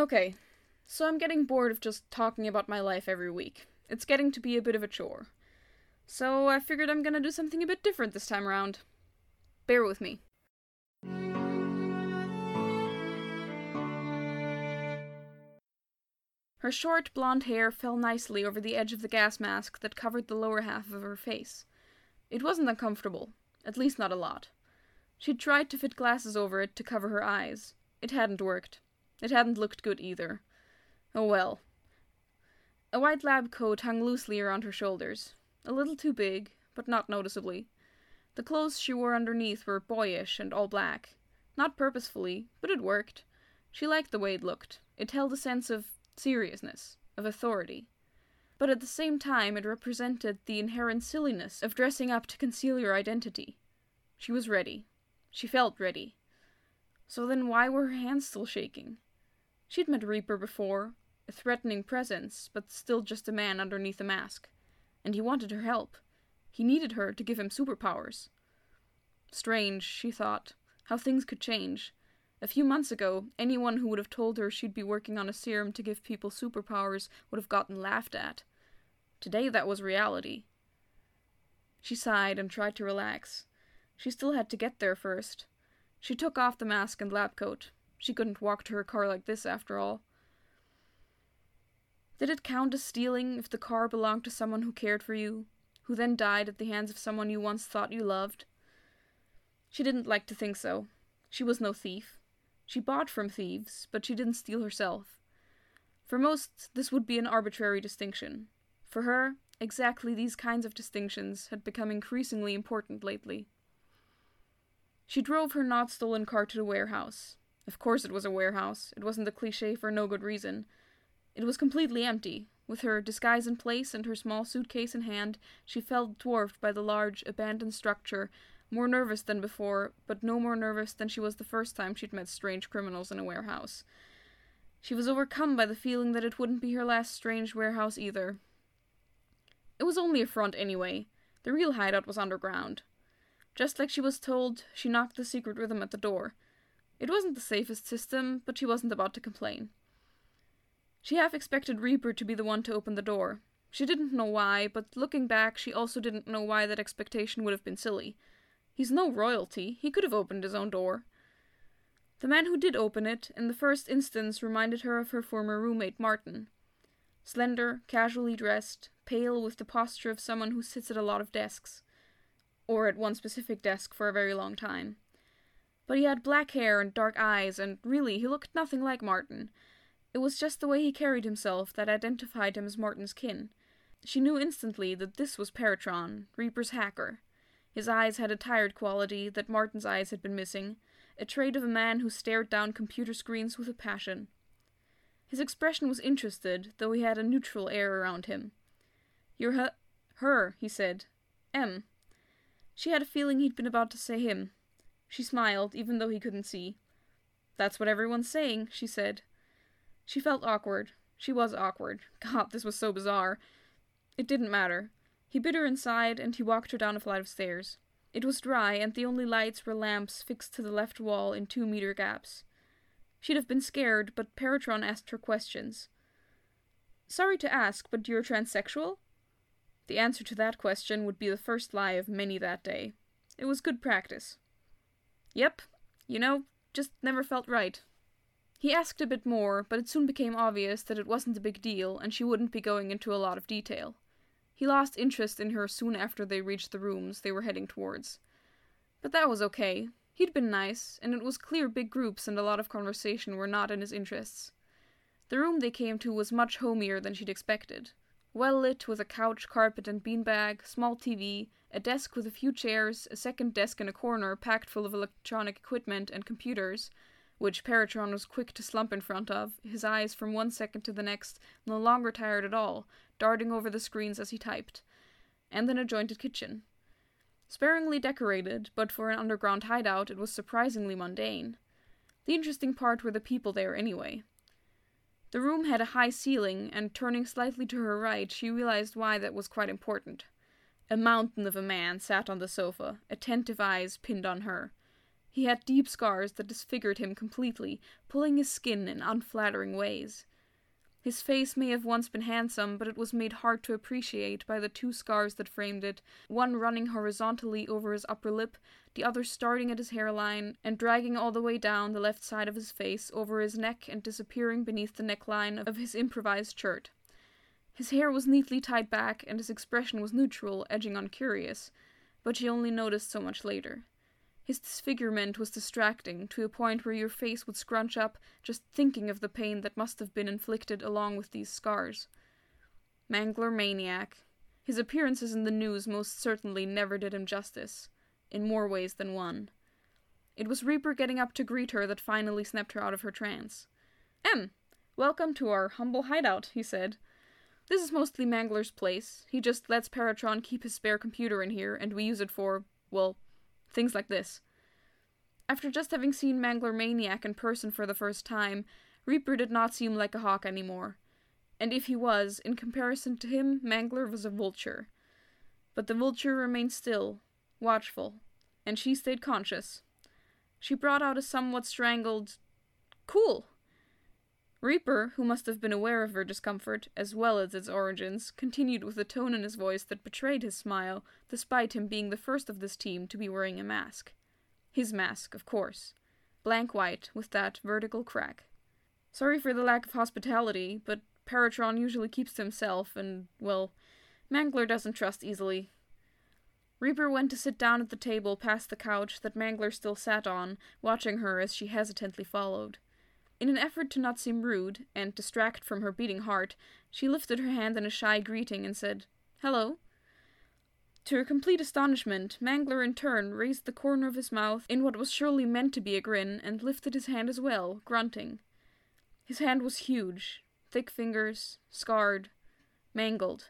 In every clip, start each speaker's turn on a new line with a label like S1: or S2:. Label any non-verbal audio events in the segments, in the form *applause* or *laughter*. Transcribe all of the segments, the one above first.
S1: Okay, so I'm getting bored of just talking about my life every week. It's getting to be a bit of a chore. So I figured I'm gonna do something a bit different this time around. Bear with me. Her short blonde hair fell nicely over the edge of the gas mask that covered the lower half of her face. It wasn't uncomfortable, at least not a lot. She'd tried to fit glasses over it to cover her eyes. It hadn't worked. It hadn't looked good either. Oh well. A white lab coat hung loosely around her shoulders. A little too big, but not noticeably. The clothes she wore underneath were boyish and all black. Not purposefully, but it worked. She liked the way it looked. It held a sense of seriousness, of authority. But at the same time, it represented the inherent silliness of dressing up to conceal your identity. She was ready. She felt ready. So then why were her hands still shaking? She'd met Reaper before, a threatening presence, but still just a man underneath a mask. And he wanted her help. He needed her to give him superpowers. Strange, she thought, how things could change. A few months ago, anyone who would have told her she'd be working on a serum to give people superpowers would have gotten laughed at. Today, that was reality. She sighed and tried to relax. She still had to get there first. She took off the mask and lab coat. She couldn't walk to her car like this, after all. Did it count as stealing if the car belonged to someone who cared for you, who then died at the hands of someone you once thought you loved? She didn't like to think so. She was no thief. She bought from thieves, but she didn't steal herself. For most, this would be an arbitrary distinction. For her, exactly these kinds of distinctions had become increasingly important lately. She drove her not stolen car to the warehouse. Of course, it was a warehouse. It wasn't a cliche for no good reason. It was completely empty. With her disguise in place and her small suitcase in hand, she felt dwarfed by the large, abandoned structure more nervous than before, but no more nervous than she was the first time she'd met strange criminals in a warehouse. She was overcome by the feeling that it wouldn't be her last strange warehouse either. It was only a front anyway. The real hideout was underground. Just like she was told, she knocked the secret rhythm at the door. It wasn't the safest system, but she wasn't about to complain. She half expected Reaper to be the one to open the door. She didn't know why, but looking back, she also didn't know why that expectation would have been silly. He's no royalty. He could have opened his own door. The man who did open it, in the first instance, reminded her of her former roommate, Martin. Slender, casually dressed, pale, with the posture of someone who sits at a lot of desks. Or at one specific desk for a very long time. But he had black hair and dark eyes, and really, he looked nothing like Martin. It was just the way he carried himself that identified him as Martin's kin. She knew instantly that this was Paratron, Reaper's hacker. His eyes had a tired quality that Martin's eyes had been missing, a trait of a man who stared down computer screens with a passion. His expression was interested, though he had a neutral air around him. You're her, her, he said. M. She had a feeling he'd been about to say him. She smiled, even though he couldn't see. That's what everyone's saying, she said. She felt awkward. She was awkward. God, this was so bizarre. It didn't matter. He bid her inside, and he walked her down a flight of stairs. It was dry, and the only lights were lamps fixed to the left wall in two meter gaps. She'd have been scared, but Paratron asked her questions. Sorry to ask, but you're transsexual? The answer to that question would be the first lie of many that day. It was good practice. Yep, you know, just never felt right. He asked a bit more, but it soon became obvious that it wasn't a big deal, and she wouldn't be going into a lot of detail. He lost interest in her soon after they reached the rooms they were heading towards. But that was okay. He'd been nice, and it was clear big groups and a lot of conversation were not in his interests. The room they came to was much homier than she'd expected. Well lit with a couch, carpet, and beanbag, small TV, a desk with a few chairs, a second desk in a corner packed full of electronic equipment and computers, which Paratron was quick to slump in front of, his eyes from one second to the next no longer tired at all, darting over the screens as he typed, and then a jointed kitchen. Sparingly decorated, but for an underground hideout it was surprisingly mundane. The interesting part were the people there anyway. The room had a high ceiling, and turning slightly to her right, she realized why that was quite important. A mountain of a man sat on the sofa, attentive eyes pinned on her. He had deep scars that disfigured him completely, pulling his skin in unflattering ways. His face may have once been handsome, but it was made hard to appreciate by the two scars that framed it, one running horizontally over his upper lip, the other starting at his hairline and dragging all the way down the left side of his face over his neck and disappearing beneath the neckline of his improvised shirt. His hair was neatly tied back, and his expression was neutral, edging on curious, but she only noticed so much later. His disfigurement was distracting, to a point where your face would scrunch up just thinking of the pain that must have been inflicted along with these scars. Mangler maniac. His appearances in the news most certainly never did him justice, in more ways than one. It was Reaper getting up to greet her that finally snapped her out of her trance. M, welcome to our humble hideout, he said. This is mostly Mangler's place. He just lets Paratron keep his spare computer in here, and we use it for, well, Things like this. After just having seen Mangler Maniac in person for the first time, Reaper did not seem like a hawk anymore. And if he was, in comparison to him, Mangler was a vulture. But the vulture remained still, watchful, and she stayed conscious. She brought out a somewhat strangled, Cool! Reaper, who must have been aware of her discomfort, as well as its origins, continued with a tone in his voice that betrayed his smile, despite him being the first of this team to be wearing a mask. His mask, of course. Blank white, with that vertical crack. Sorry for the lack of hospitality, but Paratron usually keeps to himself, and, well, Mangler doesn't trust easily. Reaper went to sit down at the table past the couch that Mangler still sat on, watching her as she hesitantly followed. In an effort to not seem rude and distract from her beating heart, she lifted her hand in a shy greeting and said, Hello. To her complete astonishment, Mangler in turn raised the corner of his mouth in what was surely meant to be a grin and lifted his hand as well, grunting. His hand was huge, thick fingers, scarred, mangled.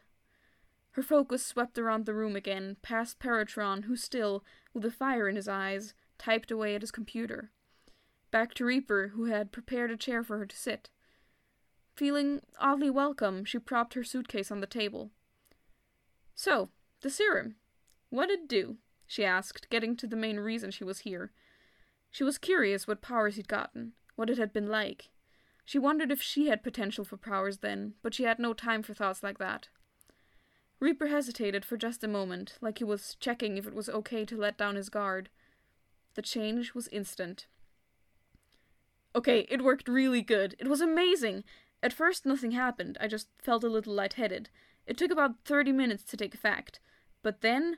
S1: Her focus swept around the room again, past Paratron, who still, with a fire in his eyes, typed away at his computer back to Reaper, who had prepared a chair for her to sit. Feeling oddly welcome, she propped her suitcase on the table. So, the serum. What'd it do? she asked, getting to the main reason she was here. She was curious what powers he'd gotten, what it had been like. She wondered if she had potential for powers then, but she had no time for thoughts like that. Reaper hesitated for just a moment, like he was checking if it was okay to let down his guard. The change was instant. Okay, it worked really good. It was amazing. At first, nothing happened. I just felt a little lightheaded. It took about 30 minutes to take effect. But then.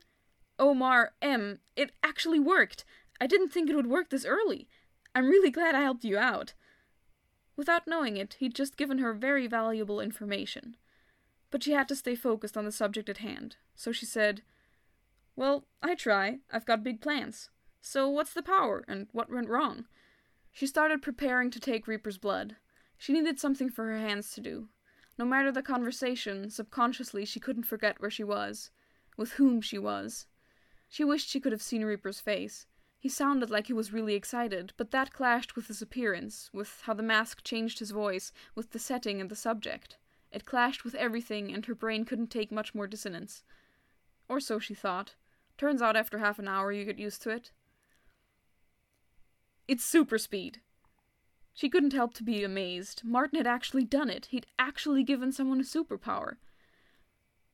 S1: Omar M. It actually worked. I didn't think it would work this early. I'm really glad I helped you out. Without knowing it, he'd just given her very valuable information. But she had to stay focused on the subject at hand, so she said, Well, I try. I've got big plans. So what's the power, and what went wrong? She started preparing to take Reaper's blood. She needed something for her hands to do. No matter the conversation, subconsciously she couldn't forget where she was, with whom she was. She wished she could have seen Reaper's face. He sounded like he was really excited, but that clashed with his appearance, with how the mask changed his voice, with the setting and the subject. It clashed with everything, and her brain couldn't take much more dissonance. Or so she thought. Turns out after half an hour you get used to it. It's super speed. She couldn't help to be amazed. Martin had actually done it. He'd actually given someone a superpower.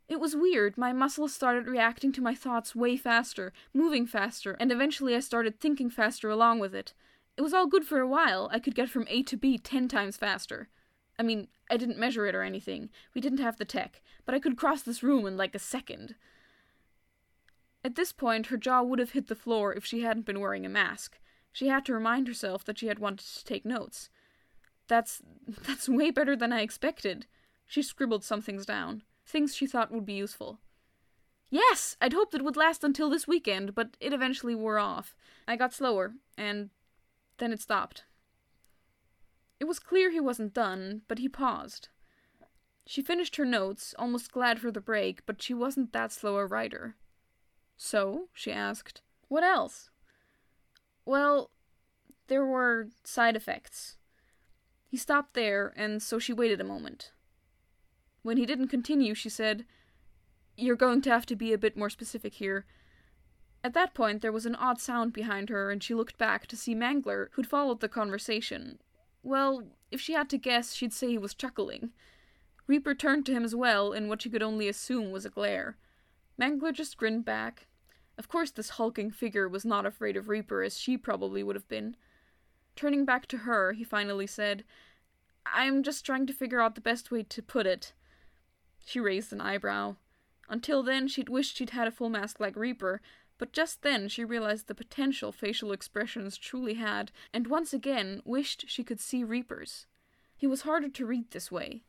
S1: It was weird. My muscles started reacting to my thoughts way faster, moving faster, and eventually I started thinking faster along with it. It was all good for a while. I could get from A to B ten times faster. I mean, I didn't measure it or anything. We didn't have the tech, but I could cross this room in like a second. At this point, her jaw would have hit the floor if she hadn't been wearing a mask. She had to remind herself that she had wanted to take notes. That's *laughs* that's way better than I expected. She scribbled some things down, things she thought would be useful. Yes, I'd hoped it would last until this weekend, but it eventually wore off. I got slower, and then it stopped. It was clear he wasn't done, but he paused. She finished her notes, almost glad for the break, but she wasn't that slow a writer. So, she asked, what else? Well, there were side effects. He stopped there, and so she waited a moment. When he didn't continue, she said, You're going to have to be a bit more specific here. At that point, there was an odd sound behind her, and she looked back to see Mangler, who'd followed the conversation. Well, if she had to guess, she'd say he was chuckling. Reaper turned to him as well in what she could only assume was a glare. Mangler just grinned back. Of course, this hulking figure was not afraid of Reaper as she probably would have been. Turning back to her, he finally said, I'm just trying to figure out the best way to put it. She raised an eyebrow. Until then, she'd wished she'd had a full mask like Reaper, but just then she realized the potential facial expressions truly had, and once again wished she could see Reaper's. He was harder to read this way.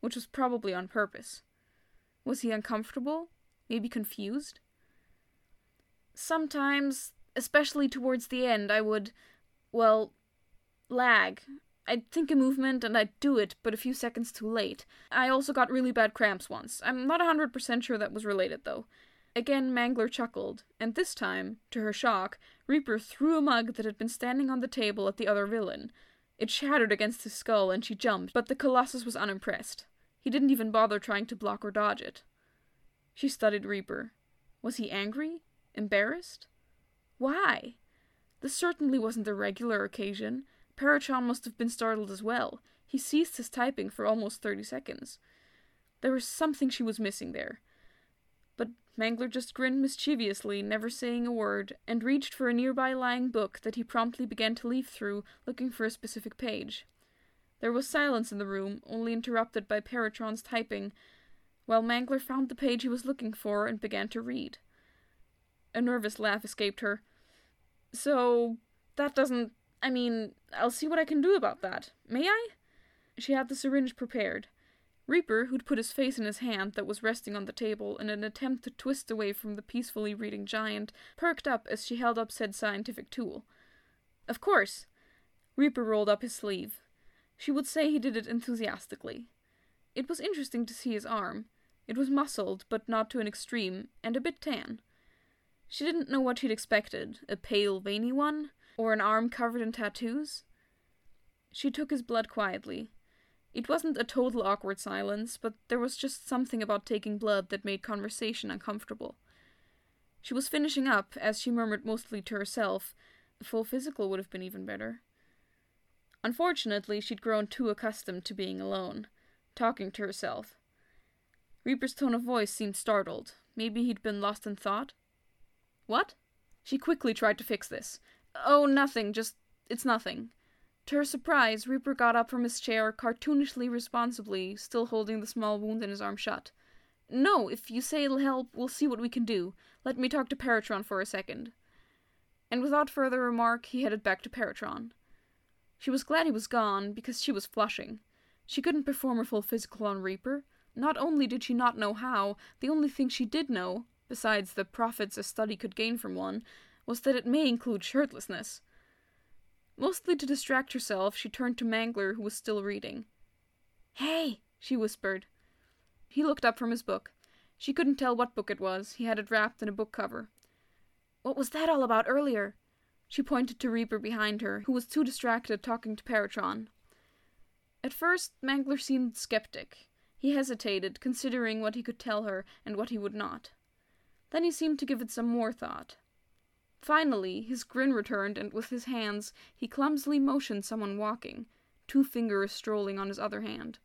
S1: Which was probably on purpose. Was he uncomfortable? Maybe confused? Sometimes, especially towards the end, I would, well, lag. I'd think a movement and I'd do it, but a few seconds too late. I also got really bad cramps once. I'm not a 100% sure that was related, though. Again, Mangler chuckled, and this time, to her shock, Reaper threw a mug that had been standing on the table at the other villain. It shattered against his skull and she jumped, but the Colossus was unimpressed. He didn't even bother trying to block or dodge it. She studied Reaper. Was he angry? Embarrassed? Why? This certainly wasn't a regular occasion. Paratron must have been startled as well. He ceased his typing for almost thirty seconds. There was something she was missing there. But Mangler just grinned mischievously, never saying a word, and reached for a nearby lying book that he promptly began to leaf through, looking for a specific page. There was silence in the room, only interrupted by Paratron's typing, while Mangler found the page he was looking for and began to read. A nervous laugh escaped her. So, that doesn't I mean, I'll see what I can do about that. May I? She had the syringe prepared. Reaper, who'd put his face in his hand that was resting on the table in an attempt to twist away from the peacefully reading giant, perked up as she held up said scientific tool. Of course. Reaper rolled up his sleeve. She would say he did it enthusiastically. It was interesting to see his arm. It was muscled, but not to an extreme, and a bit tan. She didn't know what she'd expected a pale, veiny one, or an arm covered in tattoos? She took his blood quietly. It wasn't a total awkward silence, but there was just something about taking blood that made conversation uncomfortable. She was finishing up as she murmured mostly to herself, a full physical would have been even better. Unfortunately, she'd grown too accustomed to being alone, talking to herself. Reaper's tone of voice seemed startled. Maybe he'd been lost in thought? What? She quickly tried to fix this. Oh, nothing, just. it's nothing. To her surprise, Reaper got up from his chair, cartoonishly responsibly, still holding the small wound in his arm shut. No, if you say it'll help, we'll see what we can do. Let me talk to Paratron for a second. And without further remark, he headed back to Paratron. She was glad he was gone, because she was flushing. She couldn't perform a full physical on Reaper. Not only did she not know how, the only thing she did know, besides the profits a study could gain from one, was that it may include shirtlessness. Mostly to distract herself, she turned to Mangler, who was still reading. Hey, she whispered. He looked up from his book. She couldn't tell what book it was, he had it wrapped in a book cover. What was that all about earlier? She pointed to Reaper behind her, who was too distracted talking to Paratron. At first, Mangler seemed skeptic. He hesitated, considering what he could tell her and what he would not. Then he seemed to give it some more thought. Finally, his grin returned, and with his hands he clumsily motioned someone walking, two fingers strolling on his other hand.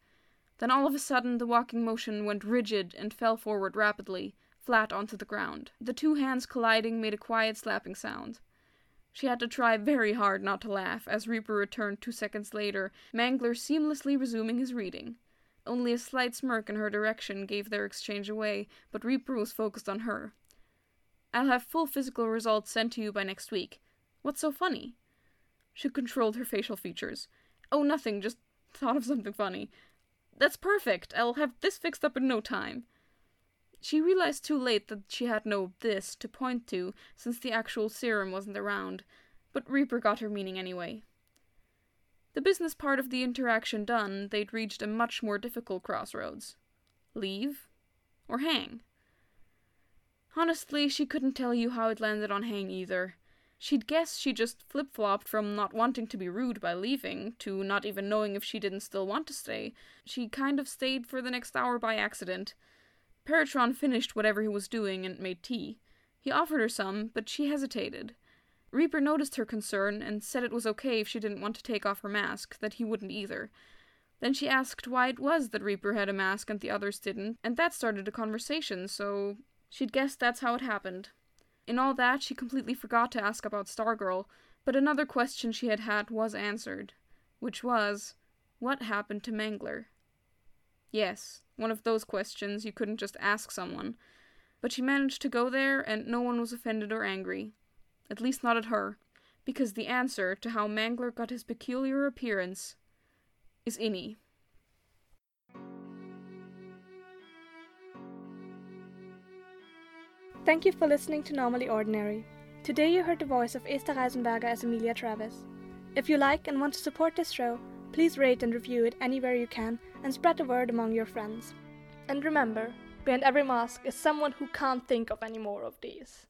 S1: Then all of a sudden the walking motion went rigid and fell forward rapidly, flat onto the ground. The two hands colliding made a quiet slapping sound. She had to try very hard not to laugh as Reaper returned two seconds later, Mangler seamlessly resuming his reading. Only a slight smirk in her direction gave their exchange away, but Reaper was focused on her. I'll have full physical results sent to you by next week. What's so funny? She controlled her facial features. Oh, nothing, just thought of something funny. That's perfect. I'll have this fixed up in no time. She realized too late that she had no this to point to, since the actual serum wasn't around, but Reaper got her meaning anyway. The business part of the interaction done, they'd reached a much more difficult crossroads. Leave? Or hang? Honestly, she couldn't tell you how it landed on Hang either. She'd guess she just flip flopped from not wanting to be rude by leaving to not even knowing if she didn't still want to stay. She kind of stayed for the next hour by accident. Paratron finished whatever he was doing and made tea. He offered her some, but she hesitated. Reaper noticed her concern and said it was okay if she didn't want to take off her mask, that he wouldn't either. Then she asked why it was that Reaper had a mask and the others didn't, and that started a conversation, so she'd guessed that's how it happened. In all that, she completely forgot to ask about Stargirl, but another question she had had was answered, which was, what happened to Mangler? Yes, one of those questions you couldn't just ask someone. But she managed to go there, and no one was offended or angry. At least not at her, because the answer to how Mangler got his peculiar appearance is Innie.
S2: Thank you for listening to Normally Ordinary. Today you heard the voice of Esther Reisenberger as Amelia Travis. If you like and want to support this show, please rate and review it anywhere you can and spread the word among your friends. And remember, behind every mask is someone who can't think of any more of these.